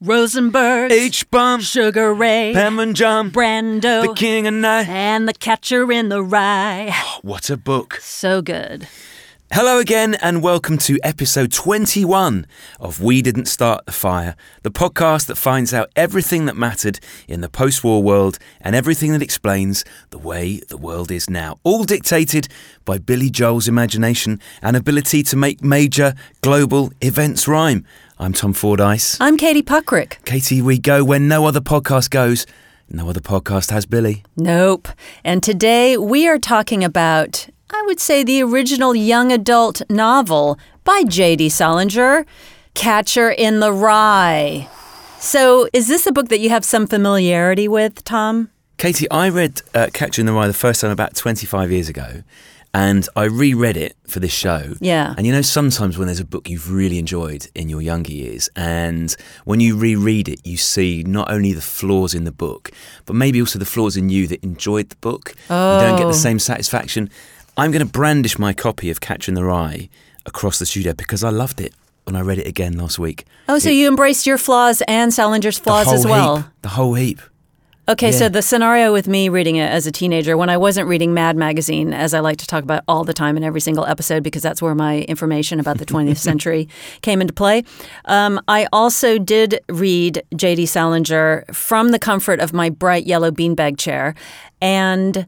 Rosenberg, H Bomb, Sugar Ray, Panmunjom, Brando, The King and I. and the Catcher in the Rye. What a book. So good. Hello again, and welcome to episode 21 of We Didn't Start the Fire, the podcast that finds out everything that mattered in the post war world and everything that explains the way the world is now. All dictated by Billy Joel's imagination and ability to make major global events rhyme. I'm Tom Fordyce. I'm Katie Puckrick. Katie, we go where no other podcast goes. No other podcast has Billy. Nope. And today we are talking about, I would say, the original young adult novel by J.D. Salinger, Catcher in the Rye. So, is this a book that you have some familiarity with, Tom? Katie, I read uh, Catcher in the Rye the first time about 25 years ago, and I reread it for this show. Yeah. And you know, sometimes when there's a book you've really enjoyed in your younger years, and when you reread it, you see not only the flaws in the book, but maybe also the flaws in you that enjoyed the book. Oh. You don't get Oh. the same satisfaction. I'm going to brandish my copy of Catcher in the Rye across the studio because I loved it when I read it again last week. Oh, so you embraced your flaws and Salinger's flaws as well. Heap, the whole heap. Okay, so the scenario with me reading it as a teenager, when I wasn't reading Mad Magazine, as I like to talk about all the time in every single episode, because that's where my information about the 20th century came into play, um, I also did read J.D. Salinger from the comfort of my bright yellow beanbag chair. And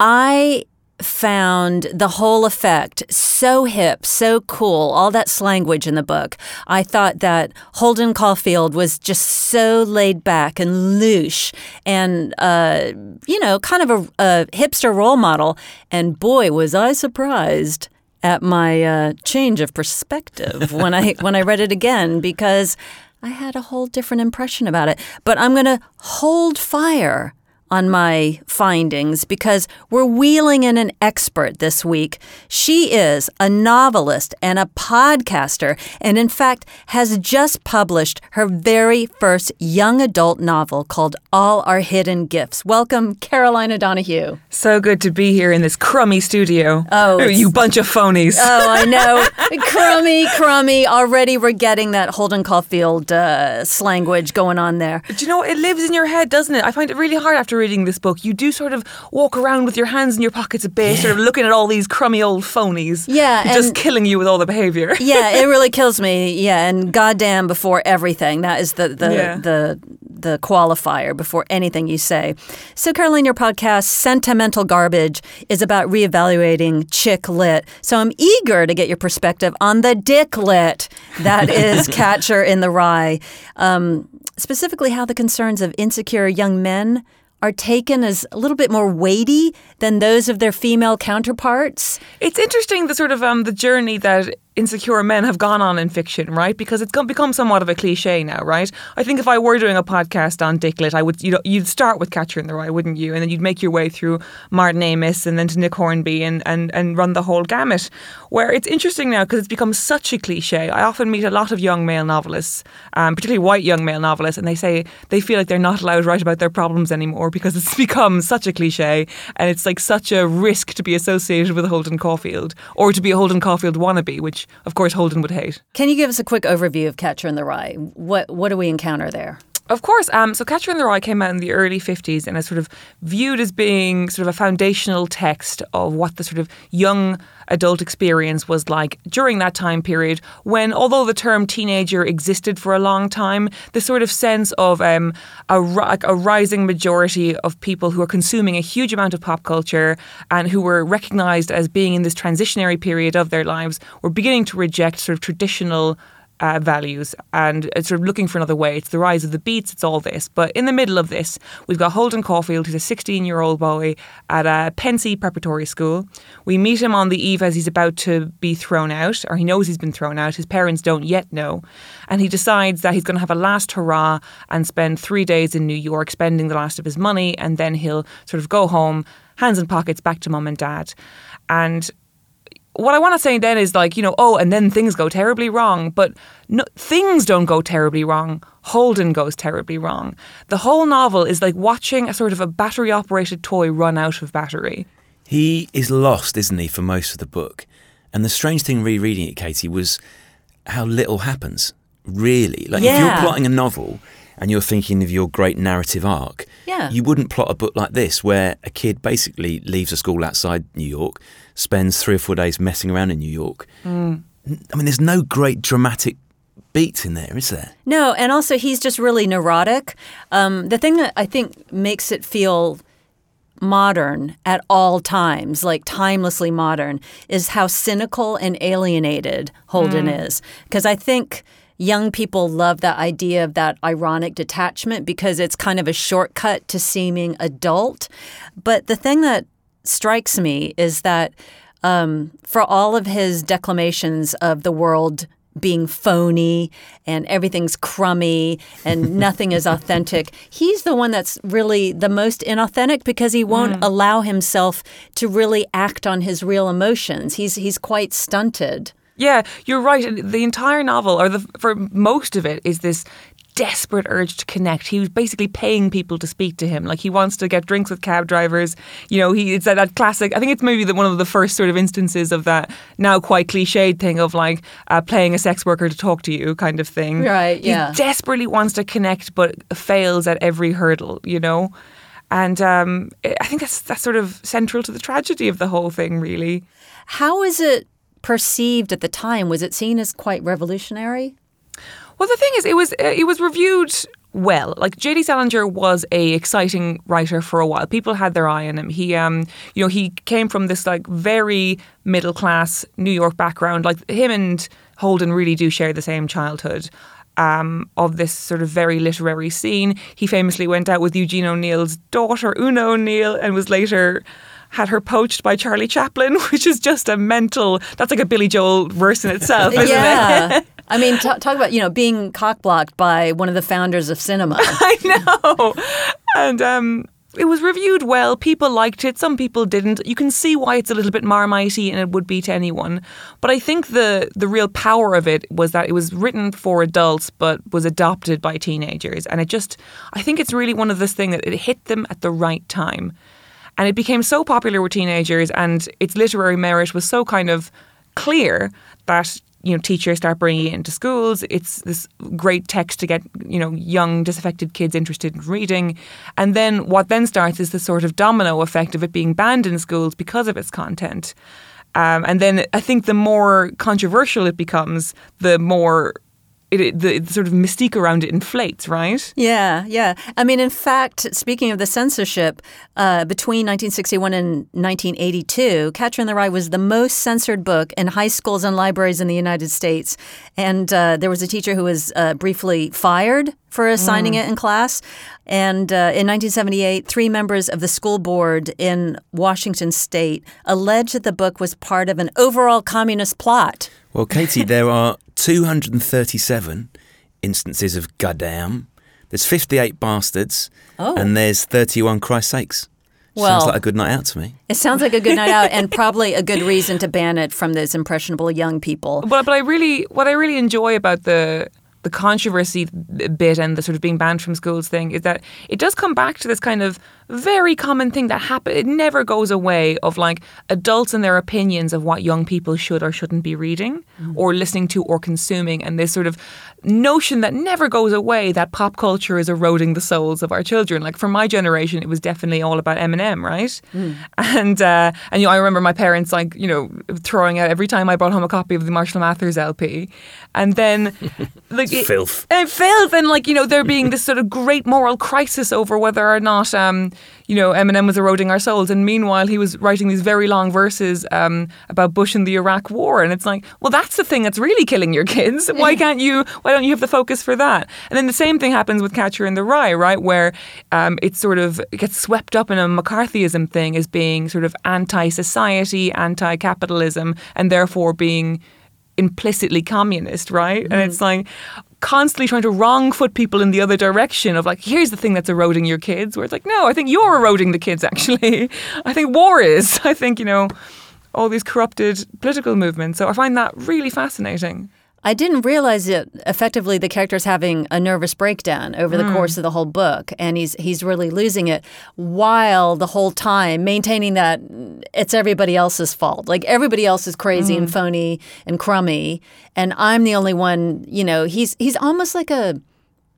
I found the whole effect so hip, so cool, all that slanguage in the book. I thought that Holden Caulfield was just so laid back and louche and, uh, you know, kind of a, a hipster role model. And boy, was I surprised at my uh, change of perspective when I when I read it again because I had a whole different impression about it. But I'm going to hold fire on my findings because we're wheeling in an expert this week. She is a novelist and a podcaster, and in fact, has just published her very first young adult novel called All Our Hidden Gifts. Welcome, Caroline O'Donoghue. So good to be here in this crummy studio. Oh, you bunch of phonies. Oh, I know. crummy, crummy. Already we're getting that Holden Caulfield uh, slanguage going on there. Do you know? It lives in your head, doesn't it? I find it really hard after reading this book. You do sort of walk around with your hands in your pockets a bit, sort of looking at all these crummy old phonies. Yeah, just killing you with all the behavior. yeah, it really kills me. Yeah, and goddamn before everything. That is the the Yeah. the the qualifier before anything you say. So, Caroline, your podcast, Sentimental Garbage, is about reevaluating chick lit. So, I'm eager to get your perspective on the dick lit that is Catcher in the Rye. Um, specifically, how the concerns of insecure young men are taken as a little bit more weighty than those of their female counterparts. It's interesting the sort of um the journey that insecure men have gone on in fiction, right? Because it's become somewhat of a cliche now, right? I think if I were doing a podcast on dick lit, I would you know you'd start with Catcher in the Rye, wouldn't you? And then you'd make your way through Martin Amis and then to Nick Hornby and and and run the whole gamut. Where it's interesting now because it's become such a cliche. I often meet a lot of young male novelists, um, particularly white young male novelists, and they say they feel like they're not allowed to write about their problems anymore because it's become such a cliche and it's like such a risk to be associated with Holden Caulfield or to be a Holden Caulfield wannabe, which of course Holden would hate. Can you give us a quick overview of Catcher in the Rye? What what do we encounter there? Of course. Um, so Catcher in the Rye came out in the early 50s and is sort of viewed as being sort of a foundational text of what the sort of young adult experience was like during that time period when, although the term teenager existed for a long time, the sort of sense of um, a, a rising majority of people who are consuming a huge amount of pop culture and who were recognized as being in this transitionary period of their lives were beginning to reject sort of traditional uh, values and it's sort of looking for another way. It's the rise of the beats, it's all this. But in the middle of this, we've got Holden Caulfield, who's a 16 year old boy at a Pencey preparatory school. We meet him on the eve as he's about to be thrown out, or he knows he's been thrown out. His parents don't yet know. And he decides that he's going to have a last hurrah and spend three days in New York, spending the last of his money, and then he'll sort of go home, hands in pockets, back to mum and dad. And what I want to say then is like, you know, oh, and then things go terribly wrong. But no, things don't go terribly wrong. Holden goes terribly wrong. The whole novel is like watching a sort of a battery operated toy run out of battery. He is lost, isn't he, for most of the book? And the strange thing rereading it, Katie, was how little happens, really. Like, if you're plotting a novel and you're thinking of your great narrative arc, Yeah. you wouldn't plot a book like this where a kid basically leaves a school outside New York, spends three or four days messing around in New York. Mm. N- I mean, there's no great dramatic beats in there, is there? No, and also he's just really neurotic. Um, the thing that I think makes it feel modern at all times, like timelessly modern, is how cynical and alienated Holden is. Because I think young people love that idea of that ironic detachment because it's kind of a shortcut to seeming adult. But the thing that strikes me is that um, for all of his declamations of the world being phony and everything's crummy and nothing is authentic. He's the one that's really the most inauthentic because he won't allow himself to really act on his real emotions. He's he's quite stunted. Yeah, you're right. The entire novel, or the for most of it, is this desperate urge to connect. He was basically paying people to speak to him. Like he wants to get drinks with cab drivers. You know, he it's that, that classic. I think it's maybe the, one of the first sort of instances of that now quite cliched thing of like uh, playing a sex worker to talk to you kind of thing. Right, yeah. He desperately wants to connect, but fails at every hurdle. You know. And um, I think that's that's sort of central to the tragedy of the whole thing, really. How is it perceived at the time? Was it seen as quite revolutionary? Well, the thing is, it was it was reviewed well. Like J.D. Salinger was a exciting writer for a while. People had their eye on him. He, um, you know, he came from this like very middle class New York background. Like him and Holden really do share the same childhood. Um, of this sort of very literary scene. He famously went out with Eugene O'Neill's daughter, Oona O'Neill, and was later had her poached by Charlie Chaplin, which is just a mental. That's like a Billy Joel verse in itself, isn't it? yeah. I mean, t- talk about you know being cockblocked by one of the founders of cinema. I know. And um, it was reviewed well. People liked it. Some people didn't. You can see why it's a little bit marmitey, and it would be to anyone. But I think the the real power of it was that it was written for adults, but was adopted by teenagers. And it just, I think it's really one of this thing that it hit them at the right time. And it became so popular with teenagers, and its literary merit was so kind of clear that you know teachers start bringing it into schools. It's this great text to get you know young disaffected kids interested in reading, and then what then starts is the sort of domino effect of it being banned in schools because of its content. Um, and then I think the more controversial it becomes, the more it, the, the sort of mystique around it inflates, right? Yeah, yeah. I mean, in fact, speaking of the censorship, uh, between 1961 and 1982, Catcher in the Rye was the most censored book in high schools and libraries in the United States. And uh, there was a teacher who was uh, briefly fired for assigning it in class. And uh, in 1978, three members of the school board in Washington state alleged that the book was part of an overall communist plot. Well, Katie, there are 237 instances of goddamn. There's 58 bastards. Oh. And there's 31 Christ sakes. Well- Sounds like a good night out to me. It sounds like a good night out and probably a good reason to ban it from those impressionable young people. But but I really what I really enjoy about the the controversy bit and the sort of being banned from schools thing is that it does come back to this kind of very common thing that happens. It never goes away of like adults and their opinions of what young people should or shouldn't be reading or listening to or consuming, and this sort of notion that never goes away that pop culture is eroding the souls of our children. Like for my generation, it was definitely all about Eminem, right? And uh, and you know, I remember my parents like you know throwing out every time I brought home a copy of the Marshall Mathers LP, and then like it- Filth. and filth, and like you know there being this sort of great moral crisis over whether or not um, you know, Eminem was eroding our souls, and meanwhile he was writing these very long verses um, about Bush and the Iraq War, and it's like, well, that's the thing that's really killing your kids. Why can't you? Why don't you have the focus for that? And then the same thing happens with Catcher in the Rye, right, where um, it sort of gets swept up in a McCarthyism thing as being sort of anti-society, anti-capitalism, and therefore being implicitly communist, right? Mm. And it's like constantly trying to wrong foot people in the other direction of like, here's the thing that's eroding your kids. Where it's like, no, I think you're eroding the kids, actually. I think war is. I think, you know, all these corrupted political movements. So I find that really fascinating. I didn't realize that effectively the character's having a nervous breakdown over the mm. course of the whole book, and he's he's really losing it while the whole time maintaining that it's everybody else's fault. Like everybody else is crazy mm. and phony and crummy, and I'm the only one. You know, he's he's almost like a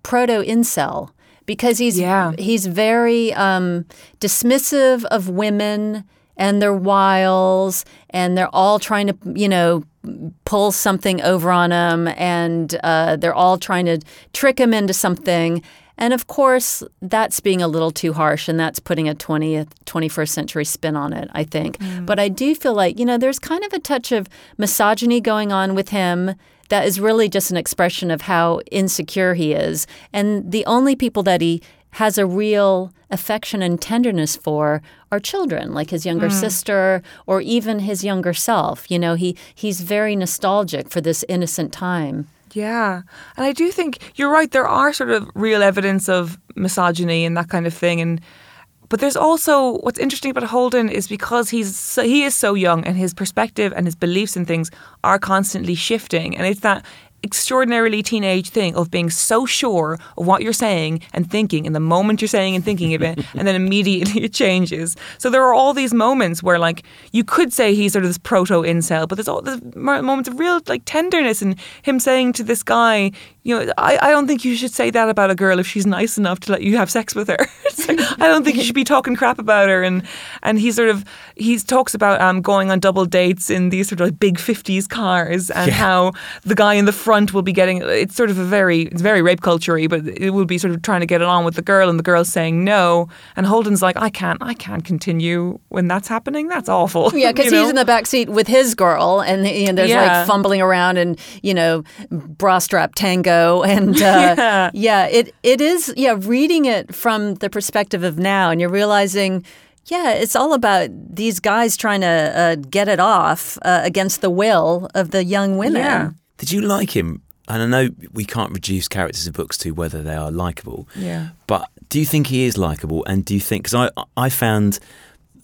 proto incel because he's yeah. he's very um, dismissive of women and their wiles, and they're all trying to, you know, pull something over on him, and uh, they're all trying to trick him into something. And of course, that's being a little too harsh, and that's putting a 20th, 21st century spin on it, I think. Mm. But I do feel like, you know, there's kind of a touch of misogyny going on with him that is really just an expression of how insecure he is. And the only people that he has a real affection and tenderness for are children, like his younger mm. sister or even his younger self. You know, he he's very nostalgic for this innocent time. Yeah. And I do think you're right there are sort of real evidence of misogyny and that kind of thing and but there's also what's interesting about Holden is because he's so, he is so young and his perspective and his beliefs and things are constantly shifting and it's that extraordinarily teenage thing of being so sure of what you're saying and thinking in the moment you're saying and thinking of it, and then immediately it changes. So there are all these moments where, like, you could say he's sort of this proto incel, but there's all the moments of real like tenderness and him saying to this guy, you know, I, I don't think you should say that about a girl if she's nice enough to let you have sex with her. like, I don't think you should be talking crap about her. And and he sort of he talks about um, going on double dates in these sort of like big fifties cars and yeah. how the guy in the front will be getting it's sort of a very it's very rape culturey, but it will be sort of trying to get it on with the girl and the girl's saying no. And Holden's like, I can't I can't continue when that's happening. That's awful. Yeah, because he's know? in the back seat with his girl and, and there's yeah. like fumbling around and you know bra strap tango and uh, yeah. yeah, it it is yeah reading it from the perspective of now, and you're realizing. Yeah, it's all about these guys trying to uh, get it off uh, against the will of the young women. Yeah. Did you like him? And I know we can't reduce characters in books to whether they are likable. Yeah. But do you think he is likable? And do you think because I I found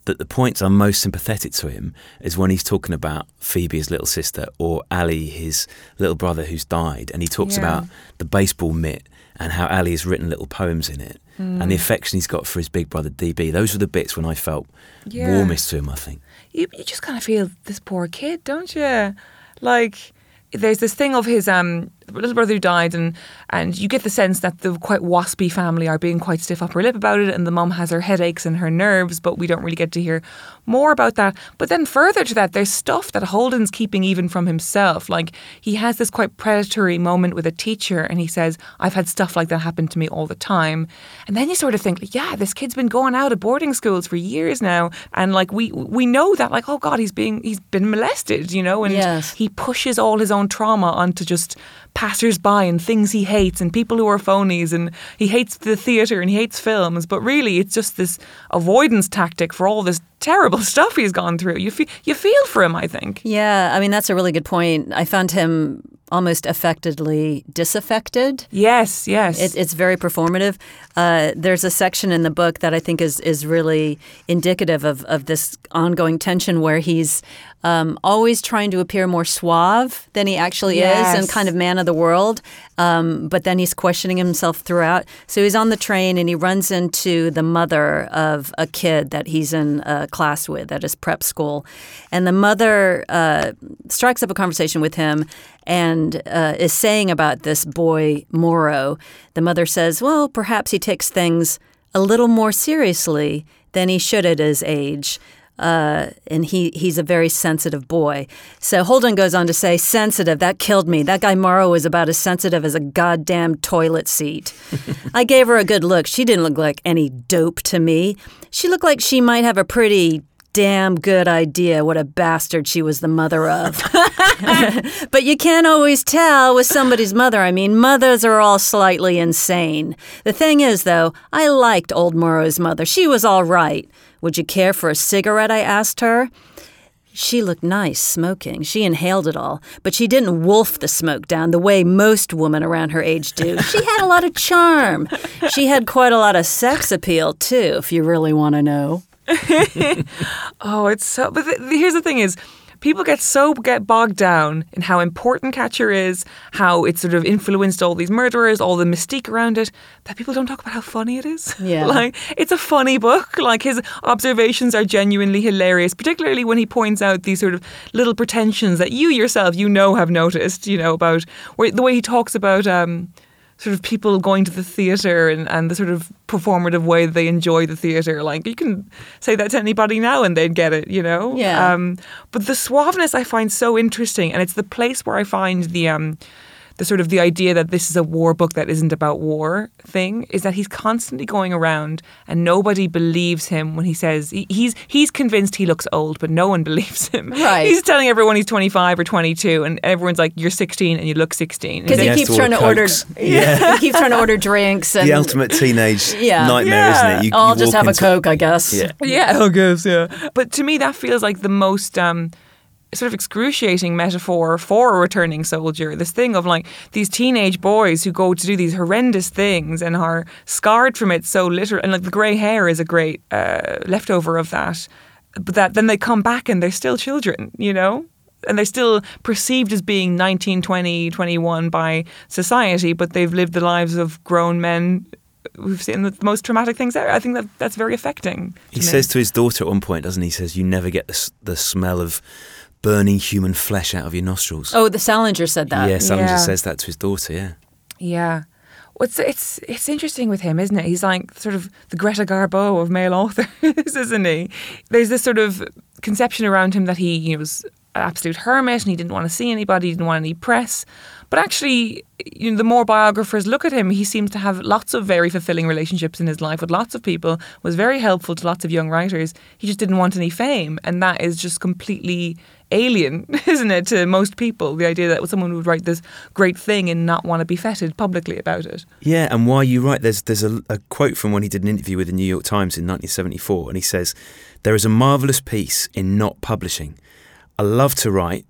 that the points I'm most sympathetic to him is when he's talking about Phoebe, his little sister, or Ali, his little brother who's died, and he talks yeah. about the baseball mitt and how Ali has written little poems in it, mm. and the affection he's got for his big brother DB. Those were the bits when I felt yeah. warmest to him. I think you, you just kind of feel this poor kid, don't you? Like there's this thing of his um little brother who died, and and you get the sense that the quite waspy family are being quite stiff upper lip about it, and the mum has her headaches and her nerves, but we don't really get to hear more about that. But then further to that, there's stuff that Holden's keeping even from himself. Like he has this quite predatory moment with a teacher, and he says, "I've had stuff like that happen to me all the time," and then you sort of think, "Yeah, this kid's been going out of boarding schools for years now, and like we we know that, like, oh God, he's being he's been molested, you know, and yes. he pushes all his own trauma onto just." Passers-by and things he hates and people who are phonies and he hates the theatre and he hates films but really it's just this avoidance tactic for all this terrible stuff he's gone through you feel you feel for him I think yeah I mean that's a really good point I found him almost affectedly disaffected. Yes, yes. It, it's very performative. Uh, there's a section in the book that I think is is really indicative of, of this ongoing tension where he's um, always trying to appear more suave than he actually yes. is and kind of man of the world. Um, but then he's questioning himself throughout. So he's on the train and he runs into the mother of a kid that he's in class with at his prep school. And the mother uh, strikes up a conversation with him and uh, is saying about this boy, Morrow. The mother says, Well, perhaps he takes things a little more seriously than he should at his age. Uh, and he he's a very sensitive boy. So Holden goes on to say, "Sensitive. That killed me. That guy Morrow is about as sensitive as a goddamn toilet seat." I gave her a good look. She didn't look like any dope to me. She looked like she might have a pretty damn good idea what a bastard she was the mother of. but you can't always tell with somebody's mother. I mean, mothers are all slightly insane. The thing is, though, I liked old Morrow's mother. She was all right. Would you care for a cigarette? I asked her. She looked nice smoking. She inhaled it all, but she didn't wolf the smoke down the way most women around her age do. She had a lot of charm. She had quite a lot of sex appeal, too, if you really want to know. Oh, it's so. But th- here's the thing: is people get so get bogged down in how important Catcher is, how it sort of influenced all these murderers, all the mystique around it, that people don't talk about how funny it is. Yeah. like it's a funny book. Like his observations are genuinely hilarious, particularly when he points out these sort of little pretensions that you yourself, you know, have noticed. You know about where, the way he talks about. Um, Sort of people going to the theatre and, and the sort of performative way they enjoy the theatre. Like you can say that to anybody now and they'd get it, you know? Yeah. Um, but the suaveness I find so interesting, and it's the place where I find the um, the sort of the idea that this is a war book that isn't about war thing is that he's constantly going around and nobody believes him when he says he, he's he's convinced he looks old, but no one believes him. Right. He's telling everyone he's 25 or 22, and everyone's like, "You're 16 and you look 16." Because he has keeps to trying to order order. Yeah. he keeps trying to order drinks and the ultimate teenage Yeah. nightmare, Yeah. isn't it? You, I'll you just walk have a coke, I guess. Yeah. Yeah, I guess, yeah. But to me, that feels like the most um, sort of excruciating metaphor for a returning soldier. This thing of like these teenage boys who go to do these horrendous things and are scarred from it so literally. And like the grey hair is a great uh, leftover of that. But that then they come back and they're still children, you know? And they're still perceived as being 19, 20, 21 by society, but they've lived the lives of grown men we've seen the most traumatic things there. I think that that's very affecting. He me. says to his daughter at one point, doesn't he? He says, "You never get the, the smell of burning human flesh out of your nostrils." Oh, the Salinger said that. yeah, Salinger Yeah. says that to his daughter. Yeah, Yeah. Well, it's, it's it's interesting with him, isn't it? He's like sort of the Greta Garbo of male authors, isn't he? There's this sort of conception around him that he you know, was an absolute hermit and he didn't want to see anybody, he didn't want any press. But actually, you know, the more biographers look at him, he seems to have lots of very fulfilling relationships in his life with lots of people. Was very helpful to lots of young writers. He just didn't want any fame, and that is just completely alien, isn't it, to most people? The idea that someone would write this great thing and not want to be feted publicly about it. yeah. And why you right? There's there's a, a quote from when he did an interview with the New York Times in 1974, and he says, "There is a marvelous peace in not publishing. I love to write,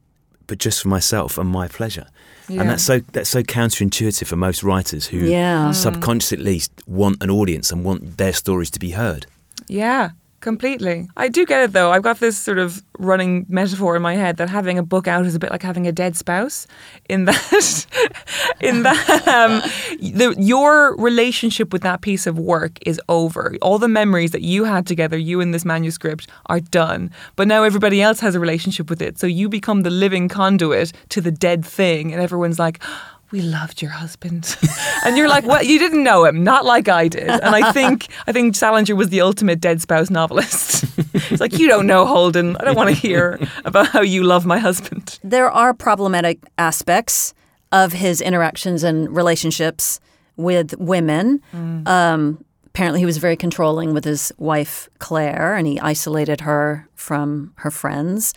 but just for myself and my pleasure." Yeah. And that's so that's so counterintuitive for most writers who Yeah. Mm. subconsciously at least want an audience and want their stories to be heard. Yeah, completely. I do get it though. I've got this sort of running metaphor in my head that having a book out is a bit like having a dead spouse. In that, in that, um, the, your relationship with that piece of work is over. All the memories that you had together, you and this manuscript, are done. But now everybody else has a relationship with it, so you become the living conduit to the dead thing, and everyone's like. We loved your husband, and you're like, "Well, you didn't know him, not like I did." And I think, I think Salinger was the ultimate dead spouse novelist. it's like you don't know Holden. I don't want to hear about how you love my husband. There are problematic aspects of his interactions and relationships with women. Um, apparently, he was very controlling with his wife, Claire, and he isolated her from her friends.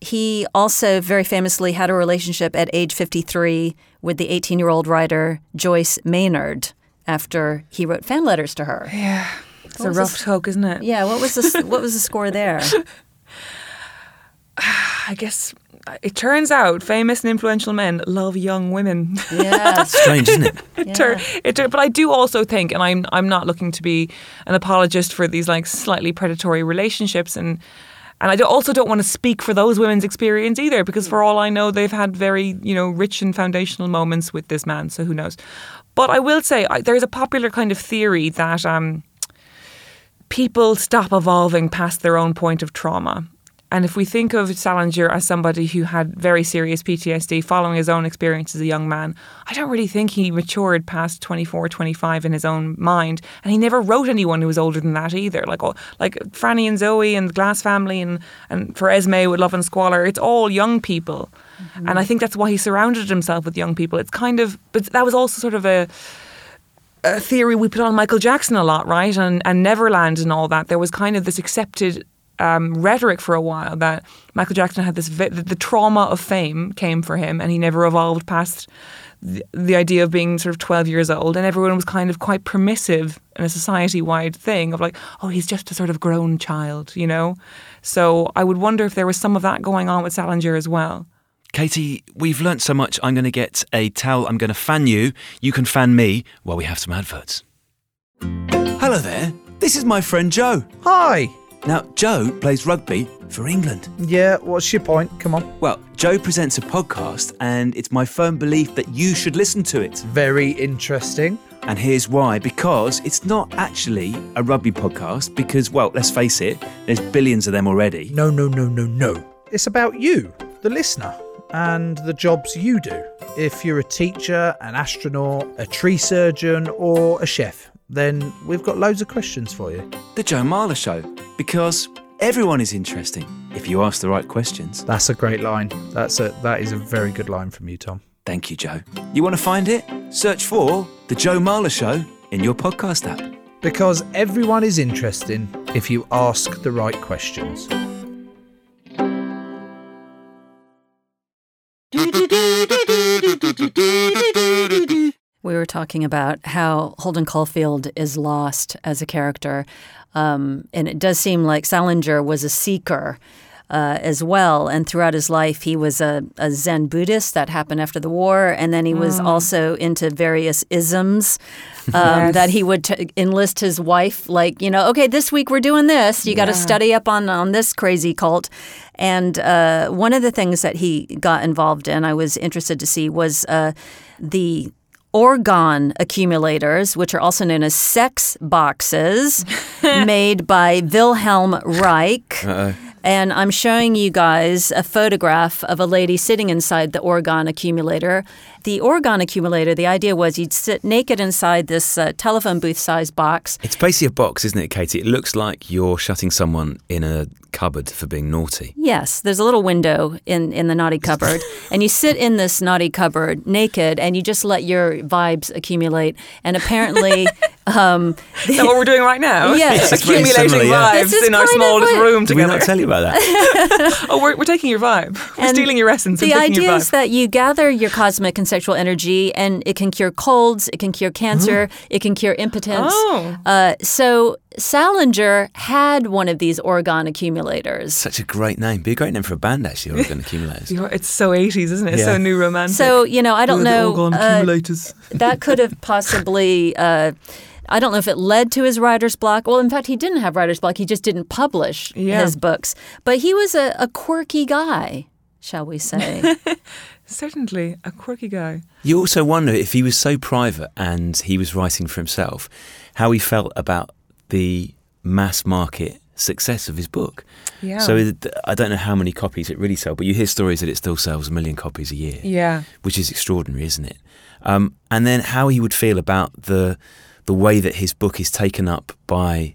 He also very famously had a relationship at age 53 with the 18 year old writer Joyce Maynard after he wrote fan letters to her. Yeah. It's a rough talk, isn't it? Yeah, what was the, what was the score there? I guess it turns out famous and influential men love young women. Yeah. Strange, isn't it? It tur- it tur- but I do also think, and I'm I'm not looking to be an apologist for these like slightly predatory relationships, and and I also don't want to speak for those women's experience either, because for all I know, they've had very you know rich and foundational moments with this man. So who knows? But I will say I, there is a popular kind of theory that um, people stop evolving past their own point of trauma. And if we think of Salinger as somebody who had very serious PTSD following his own experience as a young man, I don't really think he matured past 24, 25 in his own mind. And he never wrote anyone who was older than that either. Like oh, like Franny and Zooey and the Glass family and, and for Esme with Love and Squalor, it's all young people. Mm-hmm. And I think that's why he surrounded himself with young people. It's kind of, but that was also sort of a, a theory we put on Michael Jackson a lot, right? And and Neverland and all that. There was kind of this accepted um, rhetoric for a while that Michael Jackson had this vi- the trauma of fame came for him, and he never evolved past the, the idea of being sort of twelve years old, and everyone was kind of quite permissive in a society wide thing of like, oh, he's just a sort of grown child, you know. So I would wonder if there was some of that going on with Salinger as well. Katie, we've learnt so much. I'm going to get a towel. I'm going to fan you. You can fan me while we have some adverts. Hello there. This is my friend Joe. Hi. Now, Joe plays rugby for England. Yeah, what's your point? Come on. Well, Joe presents a podcast, and it's my firm belief that you should listen to it. Very interesting. And here's why because it's not actually a rugby podcast, because, well, let's face it, there's billions of them already. No, no, no, no, no. It's about you, the listener, and the jobs you do. If you're a teacher, an astronaut, a tree surgeon, or a chef, then we've got loads of questions for you. The Joe Marler Show, because everyone is interesting if you ask the right questions. That's a great line. That's a that is a very good line from you, Tom. Thank you, Joe. You want to find it? Search for The Joe Marler Show in your podcast app. Because everyone is interesting if you ask the right questions. We were talking about how Holden Caulfield is lost as a character. Um, and it does seem like Salinger was a seeker uh, as well. And throughout his life, he was a, a, Zen Buddhist. That happened after the war. And then he was mm. also into various isms um, yes. that he would t- enlist his wife, like, you know, okay, this week we're doing this. You got to study up on, on this crazy cult. And uh, one of the things that he got involved in, I was interested to see, was uh, the orgone accumulators, which are also known as sex boxes, made by Wilhelm Reich. Uh-oh. And I'm showing you guys a photograph of a lady sitting inside the orgone accumulator. The orgone accumulator, the idea was you'd sit naked inside this uh, telephone booth sized box. It's basically a box, isn't it, Katie? It looks like you're shutting someone in a cupboard for being naughty. Yes, there's a little window in, in the naughty cupboard, and you sit in this naughty cupboard naked, and you just let your vibes accumulate. And apparently, um, is that what we're doing right now? Yes, accumulating similar, yeah. vibes in our smallest what, room together. Did we not tell you about that? oh, we're, we're taking your vibe. We're and stealing your essence. The idea is that you gather your cosmic and sexual energy, and it can cure colds, it can cure cancer, mm. it can cure impotence. Oh. Uh, so Salinger had one of these orgone accumulators. Such a great name. Be a great name for a band, actually, orgone accumulators. it's so 80s, isn't it? It's yeah. so new romantic. So, you know, I don't know. Orgone uh, accumulators. that could have possibly. Uh, I don't know if it led to his writer's block. Well, in fact, he didn't have writer's block. He just didn't publish yeah. his books. But he was a, a quirky guy, shall we say. Certainly, a quirky guy. You also wonder if he was so private and he was writing for himself, how he felt about the mass market success of his book. Yeah. So I don't know how many copies it really sold, but you hear stories that it still sells a million copies a year. Yeah. Which is extraordinary, isn't it? Um, and then how he would feel about the the way that his book is taken up by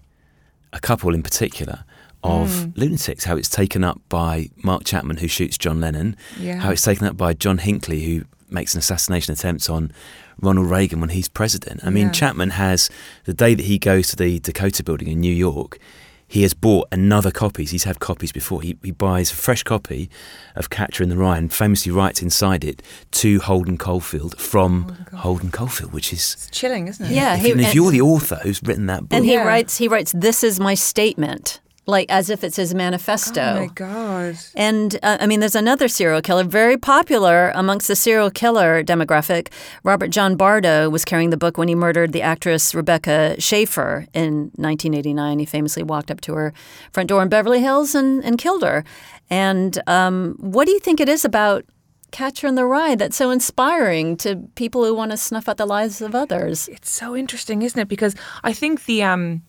a couple in particular of mm. lunatics, how it's taken up by Mark Chapman, who shoots John Lennon, yeah. how it's taken up by John Hinckley, who makes an assassination attempt on Ronald Reagan when he's president. I mean, yeah. Chapman has the day that he goes to the Dakota building in New York, he has bought another copies. He's had copies before. He, he buys a fresh copy of Catcher in the Rye and famously writes inside it to Holden Caulfield from Holden, Holden Caulfield, which is it's chilling, isn't it? Yeah. If, he, if you're the author who's written that book, and he yeah. writes, he writes, "This is my statement." Like as if it's his manifesto. Oh my god! And uh, I mean, there's another serial killer, very popular amongst the serial killer demographic. Robert John Bardo was carrying the book when he murdered the actress Rebecca Schaeffer in 1989. He famously walked up to her front door in Beverly Hills and, and killed her. And um, what do you think it is about Catcher in the Rye that's so inspiring to people who want to snuff out the lives of others? It's so interesting, isn't it? Because I think the um,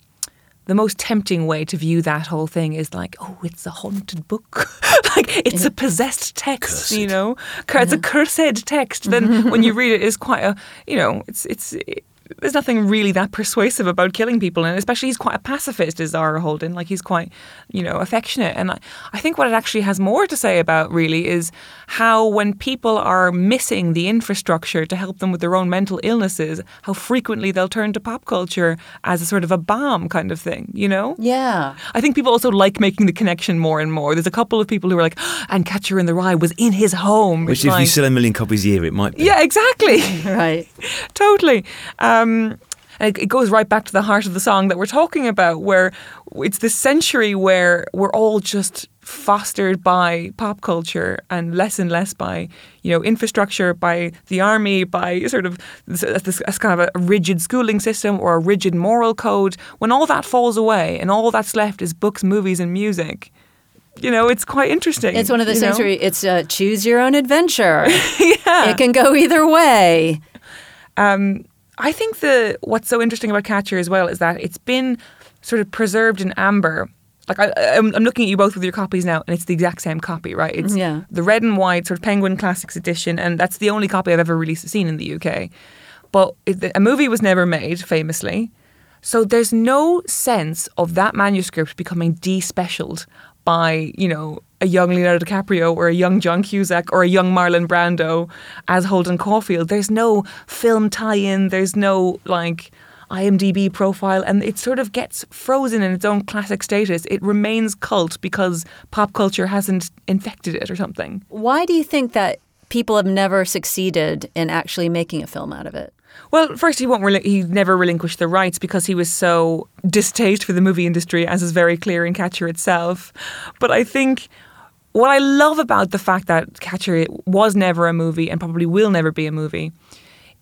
the most tempting way to view that whole thing is like, oh, it's a haunted book, like it's a possessed text, you know, it's a cursed text. Then when you read it, it's quite a, you know, it's it's. It, there's nothing really that persuasive about killing people, and especially he's quite a pacifist, is Zara Holden. Like he's quite, you know, affectionate, and I, I think what it actually has more to say about really is how when people are missing the infrastructure to help them with their own mental illnesses, how frequently they'll turn to pop culture as a sort of a balm kind of thing, you know? Yeah. I think people also like making the connection more and more. There's a couple of people who are like, and Catcher in the Rye was in his home. Which, It's if like- you sell a million copies a year, it might be. yeah, exactly. Right. totally. Um, and it goes right back to the heart of the song that we're talking about, where it's this century where we're all just fostered by pop culture and less and less by you know infrastructure, by the army, by sort of this, this, this kind of a rigid schooling system or a rigid moral code. When all that falls away and all that's left is books, movies, and music. You know, it's quite interesting. It's one of the you know? century. It's uh, choose your own adventure. yeah. It can go either way. Um, I think the what's so interesting about Catcher as well is that it's been sort of preserved in amber. Like I, I'm, I'm looking at you both with your copies now, and it's the exact same copy, right? It's Yeah. the red and white sort of Penguin Classics edition, and that's the only copy I've ever really seen in the UK. But it, a movie was never made, famously, so there's no sense of that manuscript becoming despecialed by, you know, a young Leonardo DiCaprio or a young John Cusack or a young Marlon Brando as Holden Caulfield. There's no film tie-in. There's no like IMDb profile, and it sort of gets frozen in its own classic status. It remains cult because pop culture hasn't infected it or something. Why do you think that people have never succeeded in actually making a film out of it? Well, first he won't. Rel- he never relinquished the rights because he was so distaste for the movie industry, as is very clear in Catcher itself. But I think what I love about the fact that Catcher was never a movie and probably will never be a movie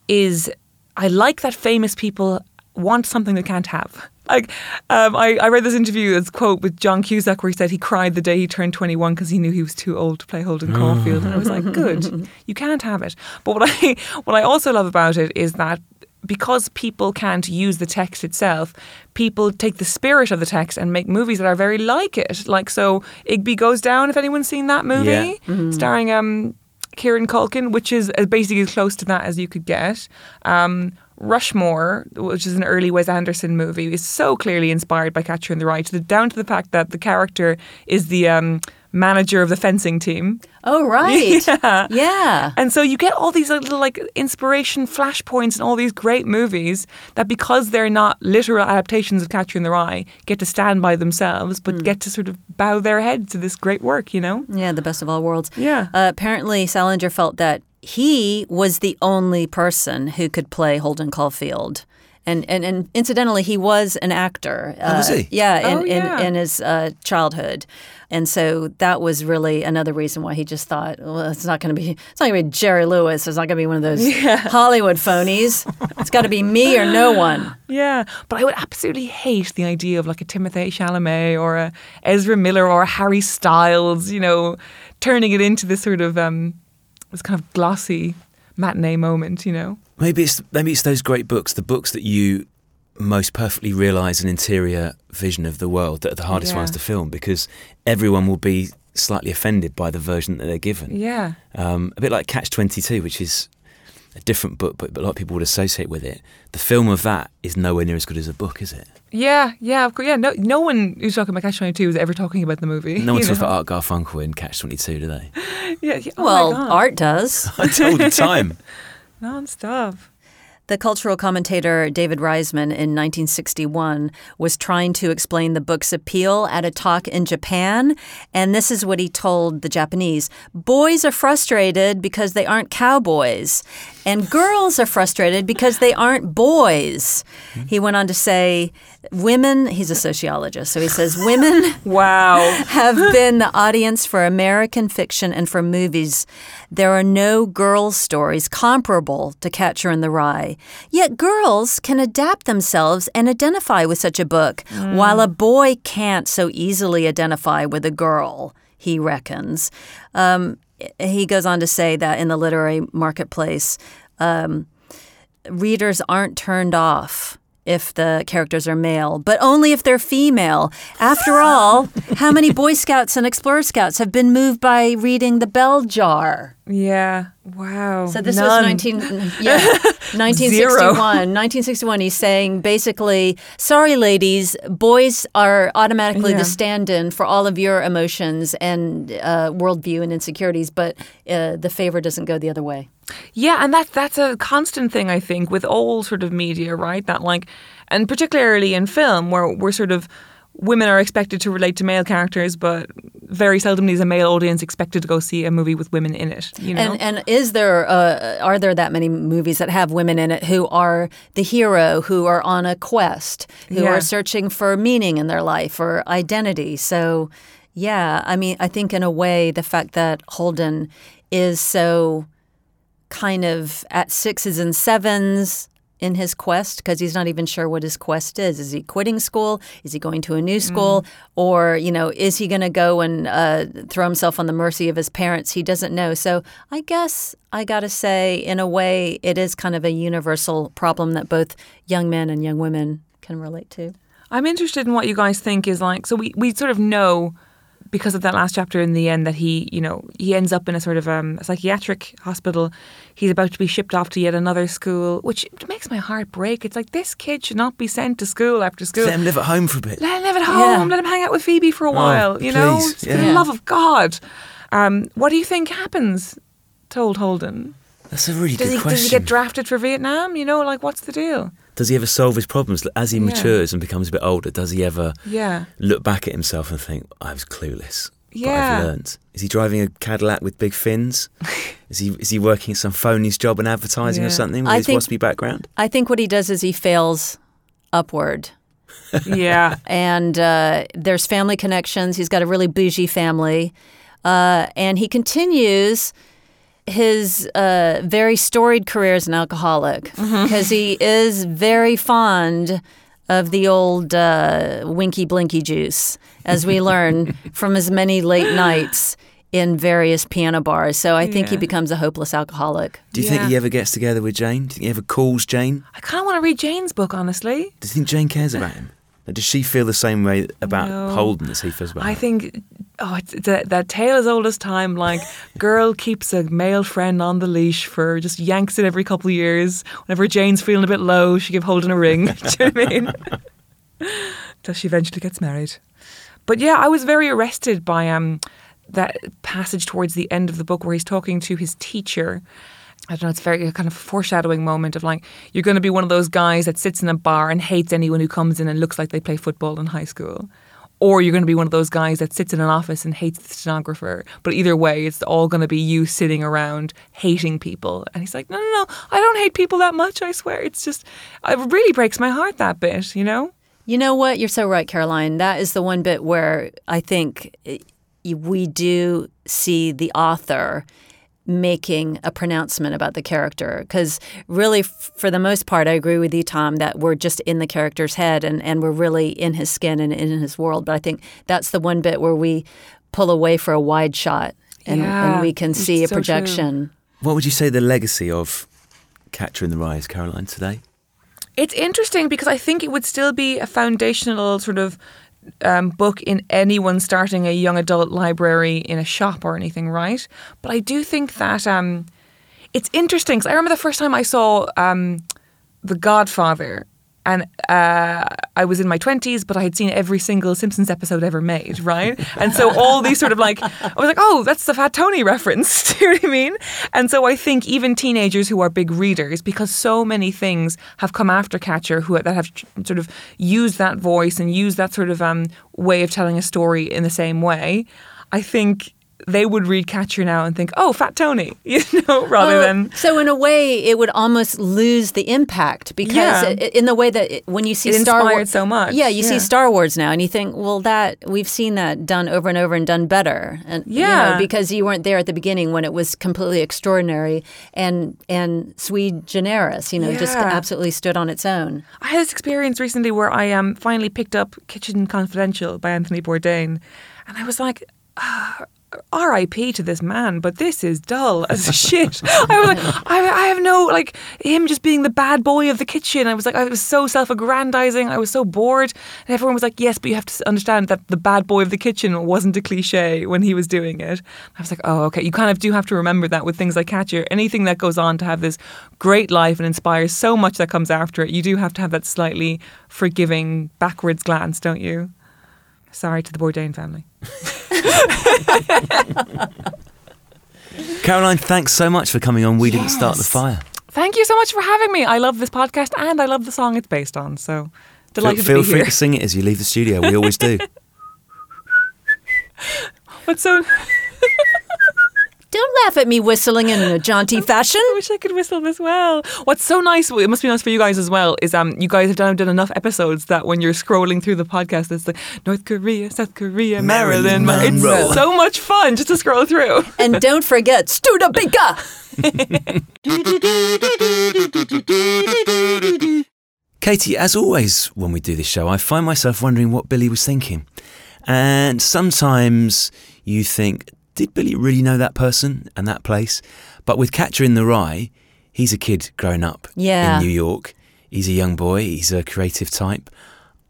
is I like that famous people want something they can't have. Like, um, I, I read this interview, this quote with John Cusack, where he said he cried the day he turned 21 because he knew he was too old to play Holden Caulfield. And I was like, good, you can't have it. But what I, what I also love about it is that because people can't use the text itself, people take the spirit of the text and make movies that are very like it. Like, so Igby Goes Down, if anyone's seen that movie, starring um, Kieran Culkin, which is uh, basically as close to that as you could get. Um, Rushmore, which is an early Wes Anderson movie, is so clearly inspired by Catcher in the Rye, to the, down to the fact that the character is the um, manager of the fencing team. Oh, right. Yeah. Yeah. And so you get all these little like inspiration flashpoints and all these great movies that because they're not literal adaptations of Catcher in the Rye, get to stand by themselves, but get to sort of bow their head to this great work, you know? Yeah, the best of all worlds. Yeah. Uh, apparently, Salinger felt that he was the only person who could play Holden Caulfield. And, and, and incidentally, he was an actor. Uh, was he? Yeah, in, Oh, yeah. In, in his uh, childhood. And so that was really another reason why he just thought, well, it's not going to be, it's not going to be Jerry Lewis. It's not going to be one of those Hollywood phonies. It's got to be me or no one. Yeah, but I would absolutely hate the idea of like a Timothée Chalamet or a Ezra Miller or a Harry Styles, you know, turning it into this sort of um, this kind of glossy matinee moment, you know. Maybe it's maybe it's those great books, the books that you most perfectly realise an interior vision of the world that are the hardest Yeah. ones to film because everyone will be slightly offended by the version that they're given. Yeah, Um, a bit like Catch Twenty Two, which is a different book, but, but a lot of people would associate with it. The film of that is nowhere near as good as a book, is it? yeah, yeah. Of course, yeah. No, no one who's talking about Catch Twenty Two is ever talking about the movie. No one you talks about Art Garfunkel in Catch Twenty Two, do they? Yeah, yeah. Oh my well, God. art does. all the time. non-stop. The cultural commentator David Riesman in 1961 was trying to explain the book's appeal at a talk in Japan, and this is what he told the Japanese Boys are frustrated because they aren't cowboys, and girls are frustrated because they aren't boys. He went on to say, Women, he's a sociologist, so he says, Women Wow. have been the audience for American fiction and for movies. There are no girls' stories comparable to Catcher in the Rye. Yet girls can adapt themselves and identify with such a book, while a boy can't so easily identify with a girl, he reckons. Um, he goes on to say that in the literary marketplace, um, readers aren't turned off if the characters are male, but only if they're female. After all, how many Boy Scouts and Explorer Scouts have been moved by reading the bell jar? Yeah. Wow. So this None. was 19, yeah, 1961. 1961. He's saying basically, sorry, ladies, boys are automatically Yeah. the stand-in for all of your emotions and uh, worldview and insecurities, but uh, the favor doesn't go the other way. Yeah, and that that's a constant thing I think with all sort of media, right? That like, and particularly in film, where we're sort of women are expected to relate to male characters, but very seldomly is a male audience expected to go see a movie with women in it. You know, And and is there uh, are there that many movies that have women in it who are the hero, who are on a quest, who Yeah. are searching for meaning in their life or identity? So, yeah, I mean, I think in a way the fact that Holden is so kind of at sixes and sevens in his quest because he's not even sure what his quest is. Is he quitting school? Is he going to a new school? Or, you know, is he going to go and uh, throw himself on the mercy of his parents? He doesn't know. So I guess I got to say, in a way, it is kind of a universal problem that both young men and young women can relate to. I'm interested in what you guys think is like. So we, we sort of know because of that last chapter in the end that he, you know, he ends up in a sort of um, a psychiatric hospital. He's about to be shipped off to yet another school, which makes my heart break. It's like this kid should not be sent to school after school. Let him live at home for a bit. Let him live at home. Let him hang out with Phoebe for a while. you know, please, for the love of God. Um, what do you think happens? Told Holden. That's a really Does good he, question. does he get drafted for Vietnam? You know, like what's the deal? Does he ever solve his problems as he Yeah. matures and becomes a bit older? Does he ever Yeah. look back at himself and think, "I was clueless"? But Yeah. I've learned. Is he driving a Cadillac with big fins? is he is he working some phony's job in advertising Yeah. or something with I his think- waspy background? I think what he does is he fails upward. Yeah. and uh, there's family connections. He's got a really bougie family, uh, and he continues his uh, very storied career as an alcoholic because he is very fond of the old uh, winky blinky juice, as we learn from his many late nights in various piano bars. So I think he becomes a hopeless alcoholic. Do you think he ever gets together with Jane? Do you think he ever calls Jane? I kind of want to read Jane's book, honestly. Do you think Jane cares about him? Like, does she feel the same way about No. Holden as he feels about I her? think, oh, it's, it's a, that tale as old as time. Like, girl keeps a male friend on the leash for just yanks it every couple of years. Whenever Jane's feeling a bit low, she give Holden a ring. Do you know I mean? Till she eventually gets married. But yeah, I was very arrested by um that passage towards the end of the book where he's talking to his teacher. I don't know, it's very a kind of foreshadowing moment of like, you're going to be one of those guys that sits in a bar and hates anyone who comes in and looks like they play football in high school. Or you're going to be one of those guys that sits in an office and hates the stenographer. But either way, it's all going to be you sitting around hating people. And he's like, no, no, no, I don't hate people that much, I swear. It's just, it really breaks my heart that bit, you know? You know what? You're so right, Caroline. That is the one bit where I think eh, we do see the author making a pronouncement about the character. Because really, f- for the most part, I agree with you, Tom, that we're just in the character's head and, and we're really in his skin and in his world. But I think that's the one bit where we pull away for a wide shot and, Yeah, and we can see a so true. projection. What would you say the legacy of Catcher in the Rye is, Caroline, today? It's interesting because I think it would still be a foundational sort of um, book in anyone starting a young adult library in a shop or anything, right? But I do think that um, it's interesting because I remember the first time I saw um, The Godfather. And uh, I was in my 20s, but I had seen every single Simpsons episode ever made, right? And so all these sort of like, I was like, oh, that's the Fat Tony reference. Do you know what I mean? And so I think even teenagers who are big readers, because so many things have come after Catcher who that have sort of used that voice and used that sort of um, way of telling a story in the same way, I think they would read Catcher now and think, oh, Fat Tony, you know, rather Oh, than. so in a way, it would almost lose the impact because Yeah. it, in the way that it, when you see It Star Wars, so much, Yeah, you yeah. see Star Wars now, and you think, well, that we've seen that done over and over and done better, and you know, Yeah. because you weren't there at the beginning when it was completely extraordinary and and sui generis, you know, just absolutely stood on its own. I had this experience recently where I um, finally picked up Kitchen Confidential by Anthony Bourdain, and I was like, ah, R.I.P. to this man, but this is dull as shit. I was like, I, I have no like him just being the bad boy of the kitchen. I was like, I was so self-aggrandizing. I was so bored, and everyone was like, yes, but you have to understand that the bad boy of the kitchen wasn't a cliche when he was doing it. I was like, oh, okay. You kind of do have to remember that with things like Catcher. Anything that goes on to have this great life and inspires so much that comes after it, you do have to have that slightly forgiving backwards glance, don't you? Sorry to the Bourdain family. Caroline, thanks so much for coming on. We didn't start the fire. Thank you so much for having me. I love this podcast and I love the song it's based on. So Feel, delighted feel to be here. Feel free to sing it as you leave the studio. We always do. But so Don't laugh at me whistling in a jaunty fashion. I wish I could whistle as well. What's so nice, it must be nice for you guys as well, is um you guys have done, done enough episodes that when you're scrolling through the podcast, it's like North Korea, South Korea, Maryland. Marilyn It's so much fun just to scroll through. And don't forget Studebaker. Katie, as always, when we do this show, I find myself wondering what Billy was thinking. And sometimes you think, did Billy really know that person and that place? But with Catcher in the Rye, he's a kid growing up Yeah. in New York. He's a young boy, he's a creative type.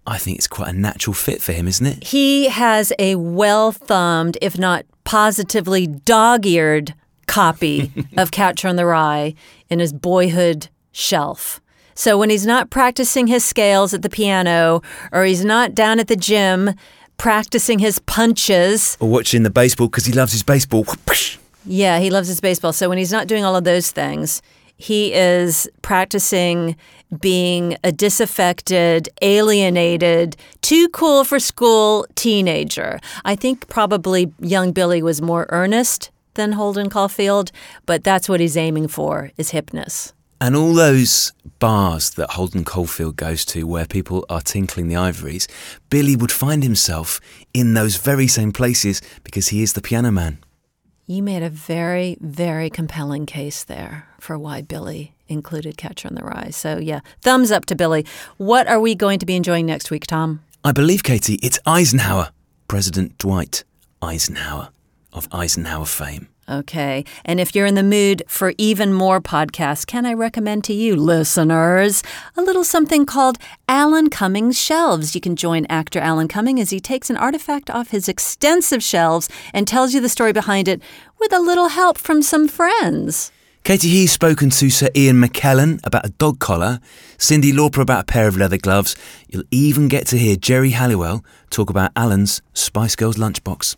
I think it's quite a natural fit for him, isn't it? He has a well thumbed, if not positively dog eared copy of Catcher in the Rye in his boyhood shelf. So when he's not practicing his scales at the piano or he's not down at the gym practicing his punches, Or watching the baseball because he loves his baseball. yeah, he loves his baseball. So when he's not doing all of those things, he is practicing being a disaffected, alienated, too cool for school teenager. I think probably young Billy was more earnest than Holden Caulfield, but that's what he's aiming for is hipness. And all those bars that Holden Caulfield goes to where people are tinkling the ivories, Billy would find himself in those very same places because he is the piano man. You made a very, very compelling case there for why Billy included Catcher in the Rye. So, yeah, thumbs up to Billy. What are we going to be enjoying next week, Tom? I believe, Katie, it's Eisenhower, President Dwight Eisenhower of Eisenhower fame. Okay. And if you're in the mood for even more podcasts, can I recommend to you, listeners, a little something called Alan Cumming's Shelves? You can join actor Alan Cumming as he takes an artifact off his extensive shelves and tells you the story behind it with a little help from some friends. Katie He's spoken to Sir Ian McKellen about a dog collar, Cyndi Lauper about a pair of leather gloves. You'll even get to hear Geri Halliwell talk about Alan's Spice Girls lunchbox.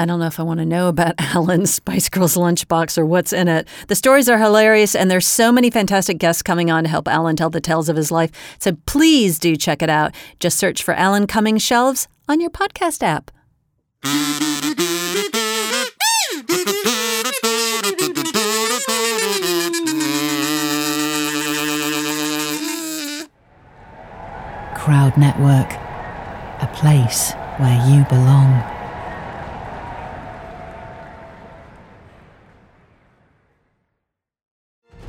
I don't know if I want to know about Alan's Spice Girls lunchbox or what's in it. The stories are hilarious, and there's so many fantastic guests coming on to help Alan tell the tales of his life. So please do check it out. Just search for Alan Cumming's Shelves on your podcast app. Crowd Network, a place where you belong.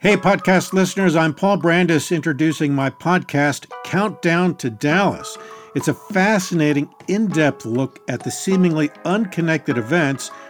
Hey, podcast listeners, I'm Paul Brandus introducing my podcast, Countdown to Dallas. It's a fascinating, in depth look at the seemingly unconnected events